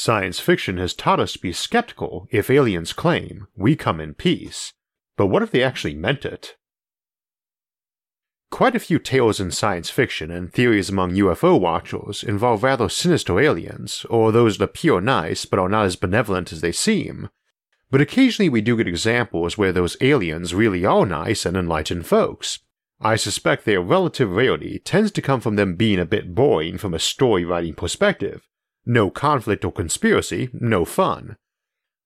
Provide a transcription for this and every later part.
Science fiction has taught us to be skeptical if aliens claim we come in peace. But what if they actually meant it? Quite a few tales in science fiction and theories among UFO watchers involve rather sinister aliens, or those that appear nice but are not as benevolent as they seem. But occasionally we do get examples where those aliens really are nice and enlightened folks. I suspect their relative rarity tends to come from them being a bit boring from a story writing perspective, no conflict or conspiracy, no fun.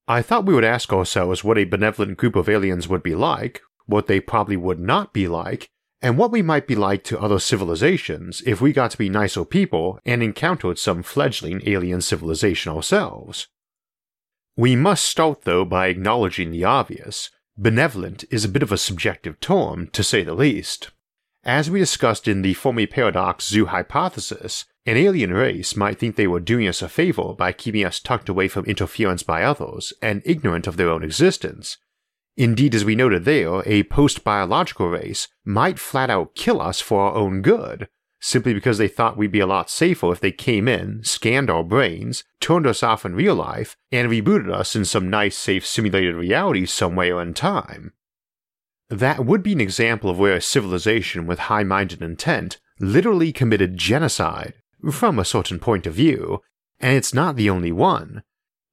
I thought we would ask ourselves what a benevolent group of aliens would be like, what they probably would not be like, and what we might be like to other civilizations if we got to be nicer people and encountered some fledgling alien civilization ourselves. We must start though by acknowledging the obvious. Benevolent is a bit of a subjective term, to say the least. As we discussed in the Fermi Paradox Zoo hypothesis, an alien race might think they were doing us a favor by keeping us tucked away from interference by others and ignorant of their own existence. Indeed, as we noted there, a post biological race might flat out kill us for our own good, simply because they thought we'd be a lot safer if they came in, scanned our brains, turned us off in real life, and rebooted us in some nice, safe simulated reality somewhere in time. That would be an example of where a civilization with high minded intent literally committed genocide from a certain point of view, and it's not the only one.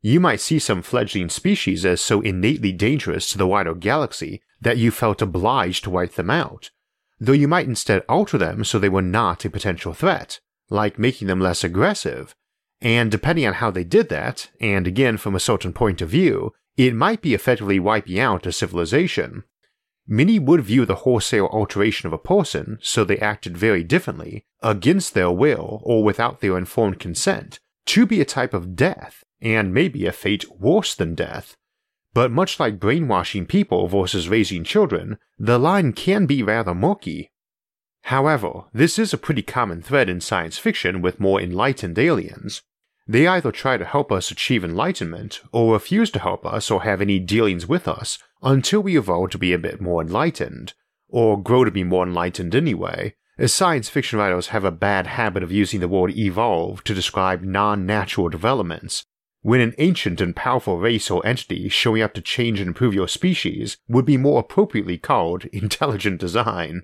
You might see some fledgling species as so innately dangerous to the wider galaxy that you felt obliged to wipe them out, though you might instead alter them so they were not a potential threat, like making them less aggressive, and depending on how they did that, and again from a certain point of view, it might be effectively wiping out a civilization. Many would view the wholesale alteration of a person so they acted very differently, against their will or without their informed consent, to be a type of death, and maybe a fate worse than death. But much like brainwashing people versus raising children, the line can be rather murky. However, this is a pretty common thread in science fiction with more enlightened aliens. They either try to help us achieve enlightenment, or refuse to help us or have any dealings with us until we evolve to be a bit more enlightened, or grow to be more enlightened anyway, as science fiction writers have a bad habit of using the word evolve to describe non natural developments, when an ancient and powerful race or entity showing up to change and improve your species would be more appropriately called intelligent design.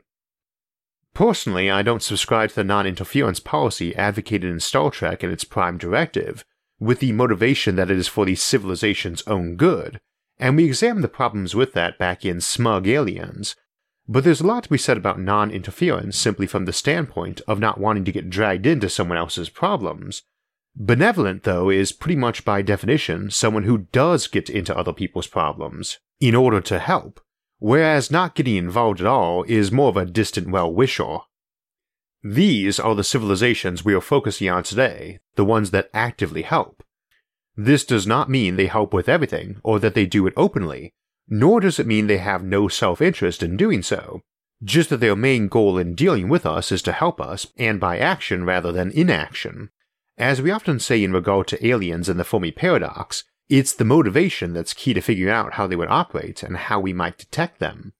Personally, I don't subscribe to the non interference policy advocated in Star Trek and its Prime Directive, with the motivation that it is for the civilization's own good, and we examined the problems with that back in Smug Aliens. But there's a lot to be said about non interference simply from the standpoint of not wanting to get dragged into someone else's problems. Benevolent, though, is pretty much by definition someone who does get into other people's problems in order to help, whereas not getting involved at all is more of a distant well wisher. These are the civilizations we are focusing on today, the ones that actively help. This does not mean they help with everything or that they do it openly, nor does it mean they have no self interest in doing so, just that their main goal in dealing with us is to help us, and by action rather than inaction. As we often say in regard to aliens and the Fermi paradox, it's the motivation that's key to figuring out how they would operate and how we might detect them.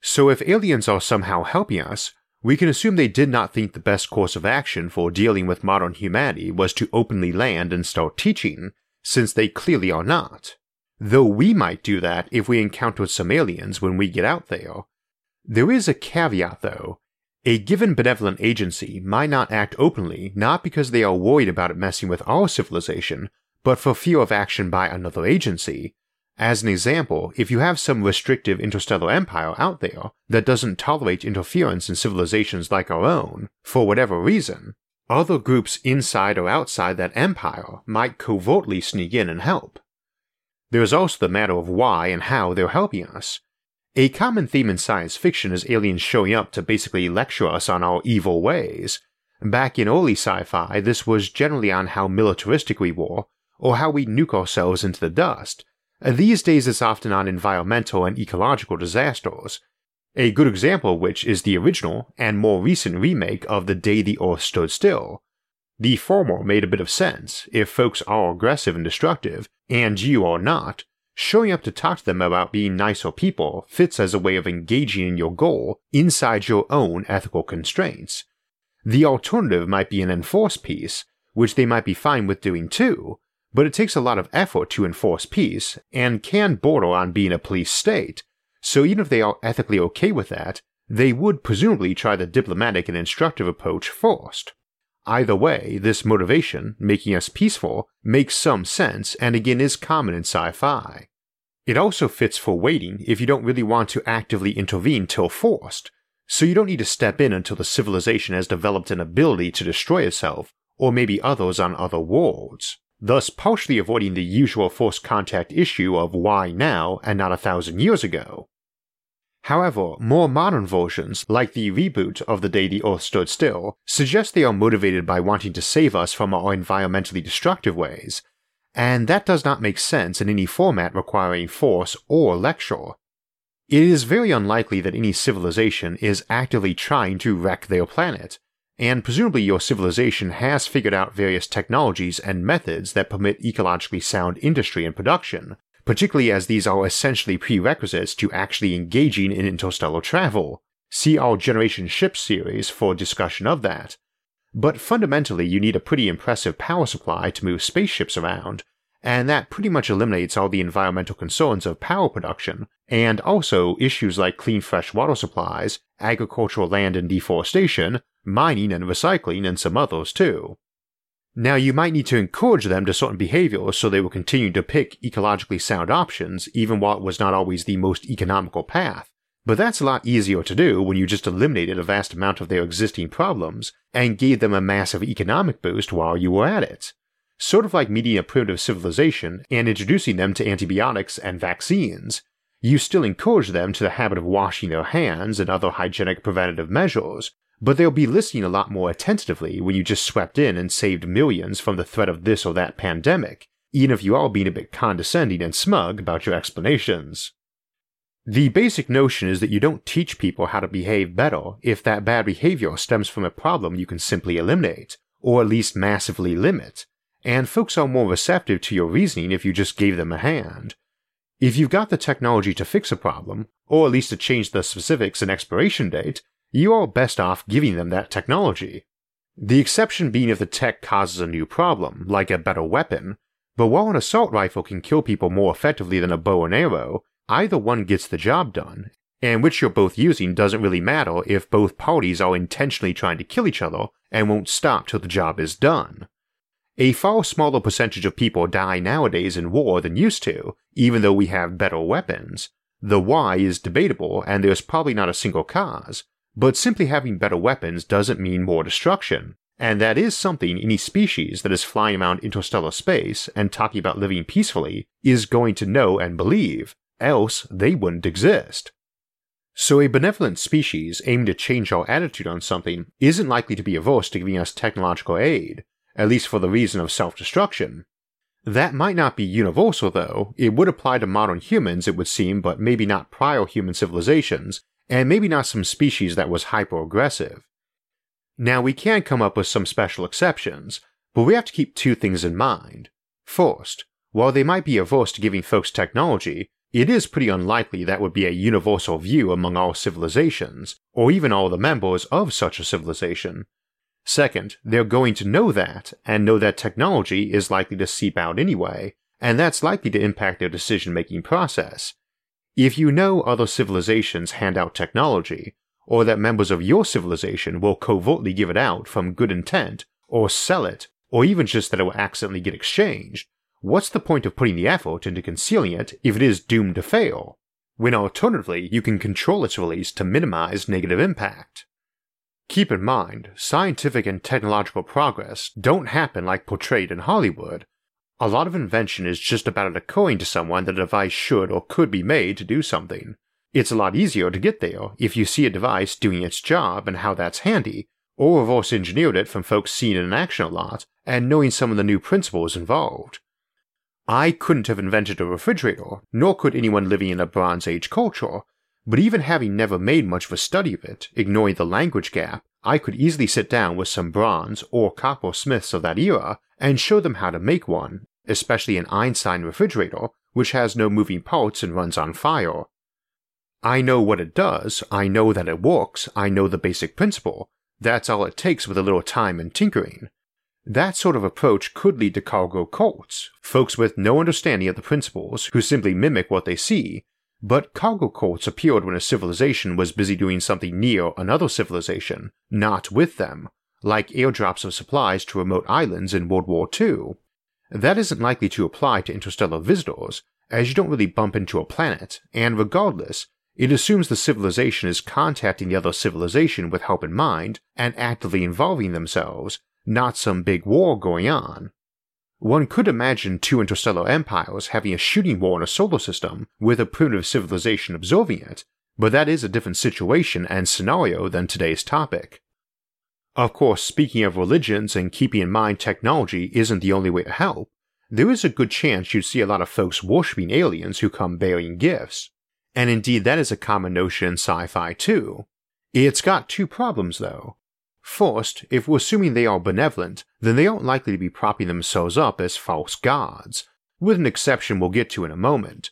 So if aliens are somehow helping us, we can assume they did not think the best course of action for dealing with modern humanity was to openly land and start teaching, since they clearly are not. Though we might do that if we encountered some aliens when we get out there. There is a caveat though. A given benevolent agency might not act openly not because they are worried about it messing with our civilization, but for fear of action by another agency, as an example, if you have some restrictive interstellar empire out there that doesn't tolerate interference in civilizations like our own, for whatever reason, other groups inside or outside that empire might covertly sneak in and help. There is also the matter of why and how they're helping us. A common theme in science fiction is aliens showing up to basically lecture us on our evil ways. Back in early sci fi, this was generally on how militaristic we were, or how we nuke ourselves into the dust, Uh, these days it's often on environmental and ecological disasters, a good example of which is the original and more recent remake of The Day the Earth Stood Still. The former made a bit of sense if folks are aggressive and destructive, and you are not. Showing up to talk to them about being nicer people fits as a way of engaging in your goal inside your own ethical constraints. The alternative might be an enforced peace, which they might be fine with doing too, but it takes a lot of effort to enforce peace and can border on being a police state, so even if they are ethically okay with that, they would presumably try the diplomatic and instructive approach first. Either way, this motivation, making us peaceful, makes some sense and again is common in sci fi. It also fits for waiting if you don't really want to actively intervene till forced, so you don't need to step in until the civilization has developed an ability to destroy itself, or maybe others on other worlds, thus partially avoiding the usual forced contact issue of why now and not a thousand years ago. However, more modern versions, like the reboot of The Day the Earth Stood Still, suggest they are motivated by wanting to save us from our environmentally destructive ways, and that does not make sense in any format requiring force or lecture. It is very unlikely that any civilization is actively trying to wreck their planet, and presumably your civilization has figured out various technologies and methods that permit ecologically sound industry and production, particularly as these are essentially prerequisites to actually engaging in interstellar travel. See our Generation Ship series for discussion of that. But fundamentally, you need a pretty impressive power supply to move spaceships around, and that pretty much eliminates all the environmental concerns of power production, and also issues like clean fresh water supplies, agricultural land and deforestation, mining and recycling, and some others too. Now, you might need to encourage them to certain behaviors so they will continue to pick ecologically sound options, even while it was not always the most economical path. But that's a lot easier to do when you just eliminated a vast amount of their existing problems and gave them a massive economic boost while you were at it. Sort of like meeting a primitive civilization and introducing them to antibiotics and vaccines. You still encourage them to the habit of washing their hands and other hygienic preventative measures, but they'll be listening a lot more attentively when you just swept in and saved millions from the threat of this or that pandemic, even if you are being a bit condescending and smug about your explanations. The basic notion is that you don't teach people how to behave better if that bad behavior stems from a problem you can simply eliminate, or at least massively limit, and folks are more receptive to your reasoning if you just gave them a hand. If you've got the technology to fix a problem, or at least to change the specifics and expiration date, you are best off giving them that technology. The exception being if the tech causes a new problem, like a better weapon, but while an assault rifle can kill people more effectively than a bow and arrow, either one gets the job done, and which you're both using doesn't really matter if both parties are intentionally trying to kill each other and won't stop till the job is done. A far smaller percentage of people die nowadays in war than used to, even though we have better weapons. The why is debatable, and there's probably not a single cause, but simply having better weapons doesn't mean more destruction, and that is something any species that is flying around interstellar space and talking about living peacefully is going to know and believe, else they wouldn't exist. So a benevolent species aiming to change our attitude on something isn't likely to be averse to giving us technological aid, at least for the reason of self-destruction. That might not be universal though, it would apply to modern humans it would seem but maybe not prior human civilizations and maybe not some species that was hyper aggressive. Now, we can come up with some special exceptions, but we have to keep two things in mind. First, while they might be averse to giving folks technology, it is pretty unlikely that would be a universal view among all civilizations, or even all the members of such a civilization. Second, they're going to know that, and know that technology is likely to seep out anyway, and that's likely to impact their decision making process, if you know other civilizations hand out technology, or that members of your civilization will covertly give it out from good intent, or sell it, or even just that it will accidentally get exchanged, what's the point of putting the effort into concealing it if it is doomed to fail? When alternatively, you can control its release to minimize negative impact. Keep in mind, scientific and technological progress don't happen like portrayed in Hollywood, a lot of invention is just about it occurring to someone that a device should or could be made to do something. It's a lot easier to get there if you see a device doing its job and how that's handy, or reverse engineered it from folks seeing it in action a lot and knowing some of the new principles involved. I couldn't have invented a refrigerator, nor could anyone living in a Bronze Age culture, but even having never made much of a study of it, ignoring the language gap, I could easily sit down with some bronze or copper smiths of that era and show them how to make one, especially an Einstein refrigerator, which has no moving parts and runs on fire. I know what it does, I know that it works, I know the basic principle. That's all it takes with a little time and tinkering. That sort of approach could lead to cargo cults, folks with no understanding of the principles who simply mimic what they see, but cargo cults appeared when a civilization was busy doing something near another civilization, not with them, like airdrops of supplies to remote islands in World War II. That isn't likely to apply to interstellar visitors, as you don't really bump into a planet, and regardless, it assumes the civilization is contacting the other civilization with help in mind and actively involving themselves, not some big war going on. One could imagine two interstellar empires having a shooting war in a solar system with a primitive civilization observing it, but that is a different situation and scenario than today's topic. Of course, speaking of religions and keeping in mind technology isn't the only way to help, there is a good chance you'd see a lot of folks worshipping aliens who come bearing gifts. And indeed, that is a common notion in sci fi too. It's got two problems though. First, if we're assuming they are benevolent, then they aren't likely to be propping themselves up as false gods, with an exception we'll get to in a moment.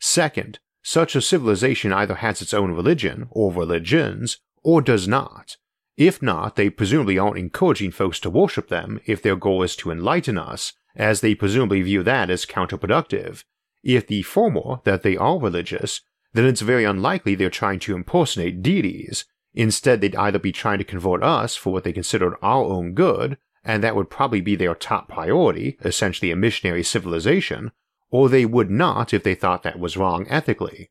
Second, such a civilization either has its own religion, or religions, or does not. If not, they presumably aren't encouraging folks to worship them if their goal is to enlighten us, as they presumably view that as counterproductive. If the former, that they are religious, then it's very unlikely they're trying to impersonate deities, Instead, they'd either be trying to convert us for what they considered our own good, and that would probably be their top priority, essentially a missionary civilization, or they would not if they thought that was wrong ethically.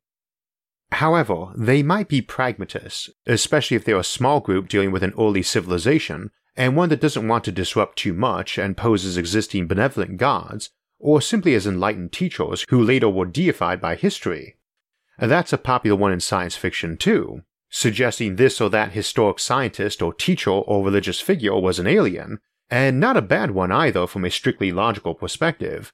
However, they might be pragmatists, especially if they're a small group dealing with an early civilization and one that doesn't want to disrupt too much and poses existing benevolent gods, or simply as enlightened teachers who later were deified by history. That's a popular one in science fiction too, suggesting this or that historic scientist or teacher or religious figure was an alien, and not a bad one either from a strictly logical perspective.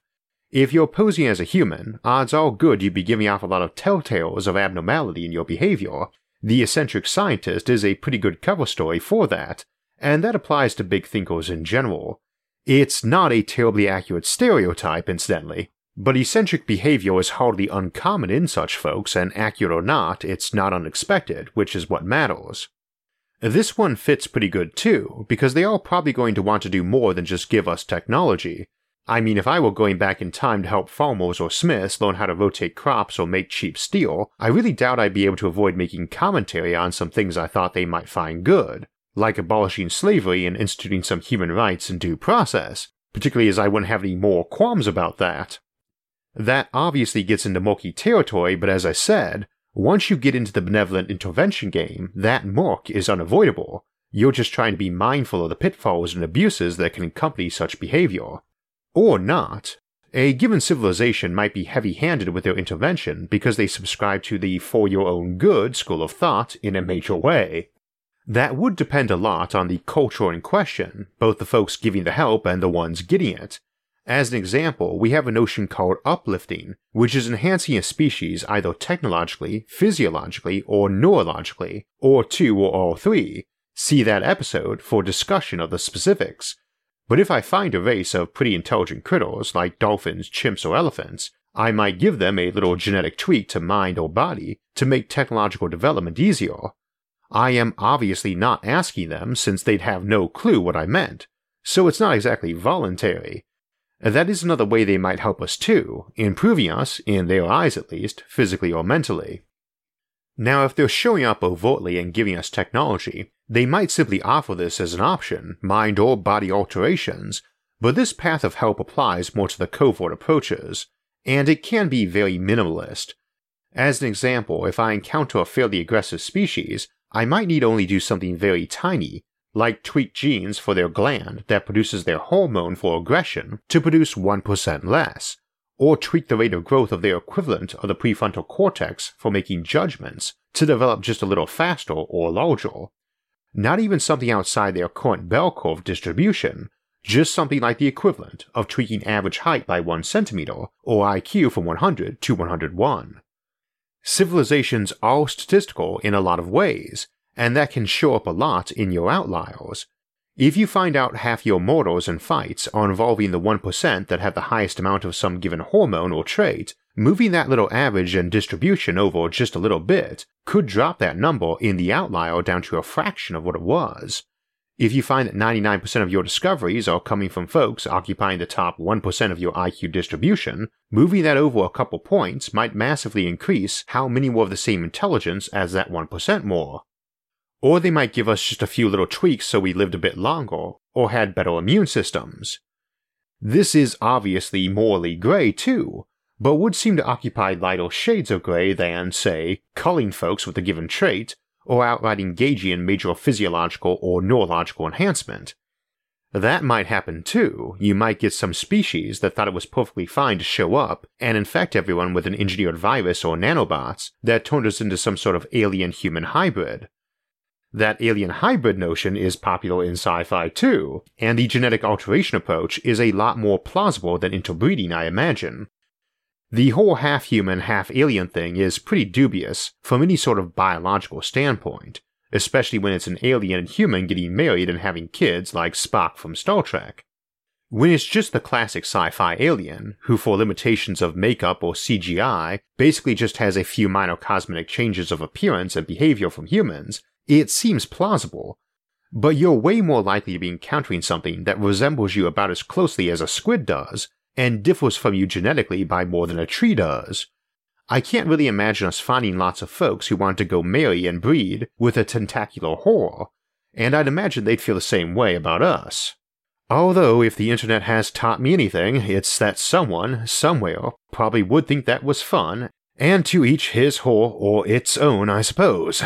If you're posing as a human, odds are good you'd be giving off a lot of telltales of abnormality in your behavior. The eccentric scientist is a pretty good cover story for that, and that applies to big thinkers in general. It's not a terribly accurate stereotype, incidentally. But eccentric behavior is hardly uncommon in such folks, and accurate or not, it's not unexpected, which is what matters. This one fits pretty good too, because they are probably going to want to do more than just give us technology. I mean, if I were going back in time to help farmers or smiths learn how to rotate crops or make cheap steel, I really doubt I'd be able to avoid making commentary on some things I thought they might find good, like abolishing slavery and instituting some human rights and due process, particularly as I wouldn't have any more qualms about that. That obviously gets into murky territory, but as I said, once you get into the benevolent intervention game, that murk is unavoidable. You're just trying to be mindful of the pitfalls and abuses that can accompany such behavior. Or not. A given civilization might be heavy handed with their intervention because they subscribe to the for your own good school of thought in a major way. That would depend a lot on the culture in question, both the folks giving the help and the ones getting it, as an example, we have a notion called uplifting, which is enhancing a species either technologically, physiologically, or neurologically, or two or all three. See that episode for discussion of the specifics. But if I find a race of pretty intelligent critters like dolphins, chimps, or elephants, I might give them a little genetic tweak to mind or body to make technological development easier. I am obviously not asking them since they'd have no clue what I meant, so it's not exactly voluntary, that is another way they might help us too, improving us, in their eyes at least, physically or mentally. Now, if they're showing up overtly and giving us technology, they might simply offer this as an option, mind or body alterations, but this path of help applies more to the covert approaches, and it can be very minimalist. As an example, if I encounter a fairly aggressive species, I might need only do something very tiny, like tweak genes for their gland that produces their hormone for aggression to produce 1% less, or tweak the rate of growth of their equivalent of the prefrontal cortex for making judgments to develop just a little faster or larger. Not even something outside their current bell curve distribution, just something like the equivalent of tweaking average height by 1 centimeter or IQ from 100 to 101. Civilizations are statistical in a lot of ways, and that can show up a lot in your outliers. If you find out half your mortals and fights are involving the 1% that have the highest amount of some given hormone or trait, moving that little average and distribution over just a little bit could drop that number in the outlier down to a fraction of what it was. If you find that 99% of your discoveries are coming from folks occupying the top 1% of your IQ distribution, moving that over a couple points might massively increase how many were of the same intelligence as that 1% more. Or they might give us just a few little tweaks so we lived a bit longer, or had better immune systems. This is obviously morally grey too, but would seem to occupy lighter shades of grey than, say, culling folks with a given trait or outright engaging in major physiological or neurological enhancement. That might happen too. You might get some species that thought it was perfectly fine to show up and infect everyone with an engineered virus or nanobots that turned us into some sort of alien human hybrid. That alien hybrid notion is popular in sci fi too, and the genetic alteration approach is a lot more plausible than interbreeding, I imagine. The whole half human, half alien thing is pretty dubious from any sort of biological standpoint, especially when it's an alien and human getting married and having kids like Spock from Star Trek. When it's just the classic sci fi alien, who for limitations of makeup or CGI basically just has a few minor cosmetic changes of appearance and behavior from humans, it seems plausible. But you're way more likely to be encountering something that resembles you about as closely as a squid does, and differs from you genetically by more than a tree does. I can't really imagine us finding lots of folks who want to go marry and breed with a tentacular whore, and I'd imagine they'd feel the same way about us. Although, if the internet has taught me anything, it's that someone, somewhere, probably would think that was fun, and to each his whore or its own, I suppose.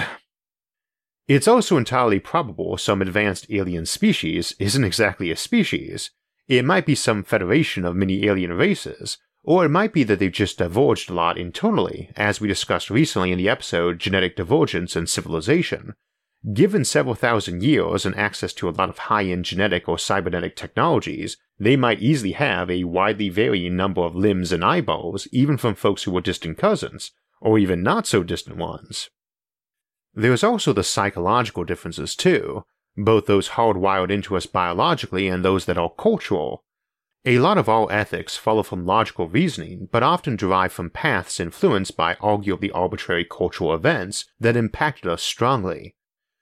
It's also entirely probable some advanced alien species isn't exactly a species, it might be some federation of many alien races, or it might be that they've just diverged a lot internally, as we discussed recently in the episode Genetic Divergence and Civilization. Given several thousand years and access to a lot of high end genetic or cybernetic technologies, they might easily have a widely varying number of limbs and eyeballs, even from folks who were distant cousins, or even not so distant ones. There's also the psychological differences, too, both those hardwired into us biologically and those that are cultural. A lot of our ethics follow from logical reasoning, but often derive from paths influenced by arguably arbitrary cultural events that impacted us strongly.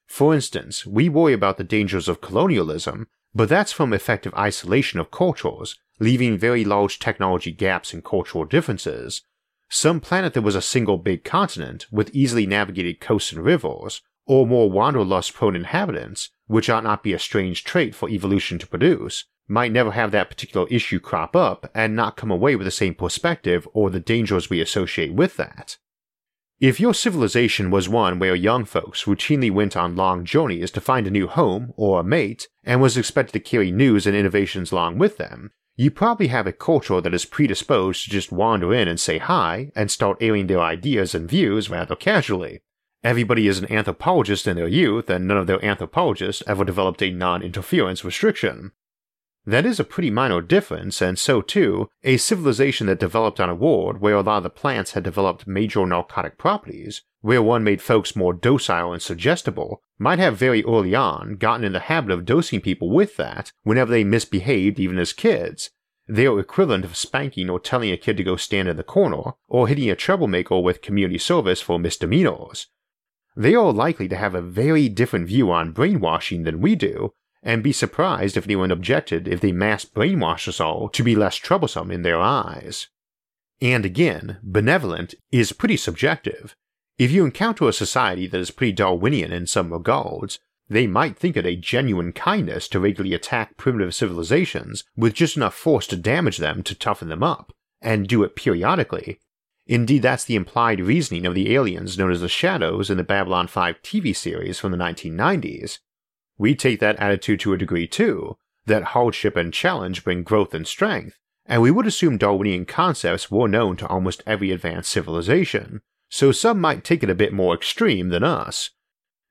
For instance, we worry about the dangers of colonialism, but that's from effective isolation of cultures, leaving very large technology gaps and cultural differences. Some planet that was a single big continent with easily navigated coasts and rivers, or more wanderlust prone inhabitants, which ought not be a strange trait for evolution to produce, might never have that particular issue crop up and not come away with the same perspective or the dangers we associate with that. If your civilization was one where young folks routinely went on long journeys to find a new home or a mate and was expected to carry news and innovations along with them, you probably have a culture that is predisposed to just wander in and say hi and start airing their ideas and views rather casually, Everybody is an anthropologist in their youth, and none of their anthropologists ever developed a non interference restriction. That is a pretty minor difference, and so too, a civilization that developed on a world where a lot of the plants had developed major narcotic properties, where one made folks more docile and suggestible, might have very early on gotten in the habit of dosing people with that whenever they misbehaved even as kids, their equivalent of spanking or telling a kid to go stand in the corner, or hitting a troublemaker with community service for misdemeanors, they are likely to have a very different view on brainwashing than we do, and be surprised if anyone objected if they mass brainwash us all to be less troublesome in their eyes. And again, benevolent is pretty subjective. If you encounter a society that is pretty Darwinian in some regards, they might think it a genuine kindness to regularly attack primitive civilizations with just enough force to damage them to toughen them up, and do it periodically, Indeed, that's the implied reasoning of the aliens known as the Shadows in the Babylon 5 TV series from the 1990s. We take that attitude to a degree too, that hardship and challenge bring growth and strength, and we would assume Darwinian concepts were known to almost every advanced civilization, so some might take it a bit more extreme than us.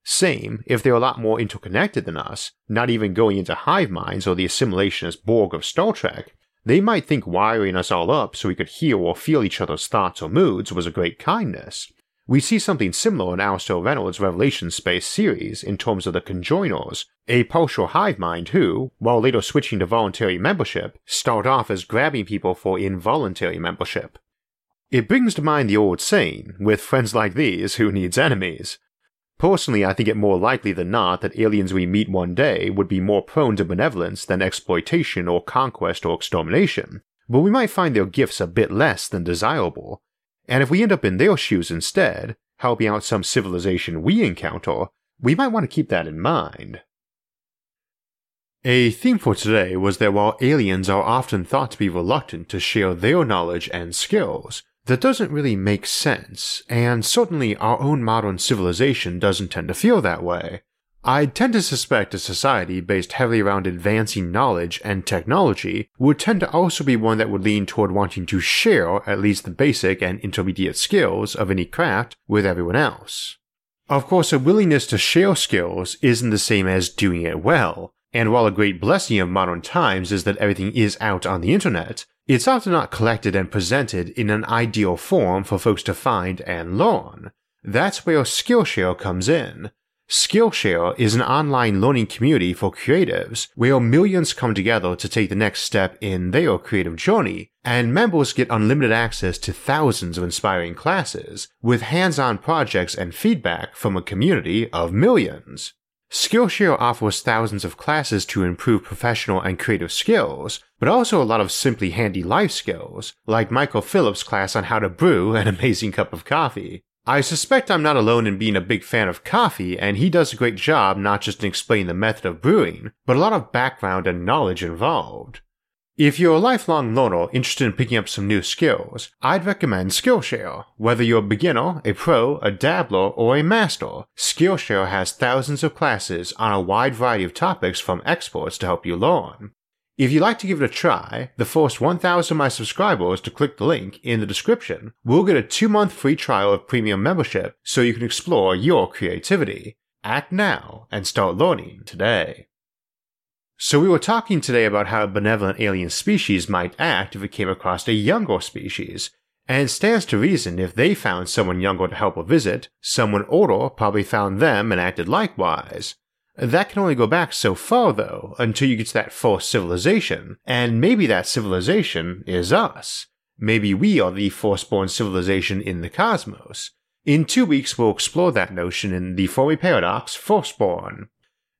Same if they're a lot more interconnected than us, not even going into hive minds or the assimilationist Borg of Star Trek, they might think wiring us all up so we could hear or feel each other's thoughts or moods was a great kindness. We see something similar in Alastair Reynolds' Revelation Space series in terms of the Conjoiners, a partial hive mind who, while later switching to voluntary membership, start off as grabbing people for involuntary membership. It brings to mind the old saying, with friends like these, who needs enemies? Personally, I think it more likely than not that aliens we meet one day would be more prone to benevolence than exploitation or conquest or extermination, but we might find their gifts a bit less than desirable. And if we end up in their shoes instead, helping out some civilization we encounter, we might want to keep that in mind. A theme for today was that while aliens are often thought to be reluctant to share their knowledge and skills, that doesn't really make sense, and certainly our own modern civilization doesn't tend to feel that way. I tend to suspect a society based heavily around advancing knowledge and technology would tend to also be one that would lean toward wanting to share at least the basic and intermediate skills of any craft with everyone else. Of course, a willingness to share skills isn't the same as doing it well, and while a great blessing of modern times is that everything is out on the internet, it's often not collected and presented in an ideal form for folks to find and learn. That's where Skillshare comes in. Skillshare is an online learning community for creatives where millions come together to take the next step in their creative journey, and members get unlimited access to thousands of inspiring classes with hands on projects and feedback from a community of millions. Skillshare offers thousands of classes to improve professional and creative skills, but also a lot of simply handy life skills, like Michael Phillips' class on how to brew an amazing cup of coffee. I suspect I'm not alone in being a big fan of coffee, and he does a great job not just in explaining the method of brewing, but a lot of background and knowledge involved. If you're a lifelong learner interested in picking up some new skills, I'd recommend Skillshare. Whether you're a beginner, a pro, a dabbler, or a master, Skillshare has thousands of classes on a wide variety of topics from experts to help you learn. If you'd like to give it a try, the first 1,000 of my subscribers to click the link in the description will get a two month free trial of premium membership so you can explore your creativity. Act now and start learning today. So we were talking today about how a benevolent alien species might act if it came across a younger species, and it stands to reason if they found someone younger to help a visit, someone older probably found them and acted likewise. That can only go back so far though, until you get to that first civilization, and maybe that civilization is us. Maybe we are the firstborn civilization in the cosmos. In two weeks we'll explore that notion in the Fermi Paradox Firstborn.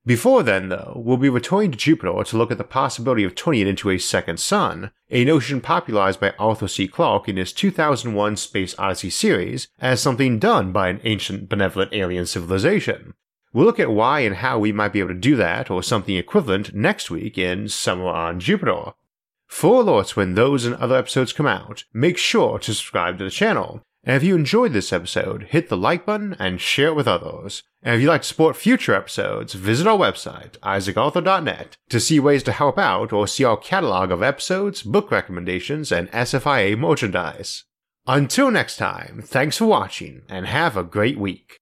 Before then, though, we'll be returning to Jupiter to look at the possibility of turning it into a second sun, a notion popularized by Arthur C. Clarke in his 2001 Space Odyssey series as something done by an ancient benevolent alien civilization. We'll look at why and how we might be able to do that or something equivalent next week in Summer on Jupiter. For alerts when those and other episodes come out, make sure to subscribe to the channel, and if you enjoyed this episode, hit the like button and share it with others. And if you'd like to support future episodes, visit our website, isaacarthur.net, to see ways to help out or see our catalog of episodes, book recommendations, and SFIA merchandise. Until next time, thanks for watching and have a great week.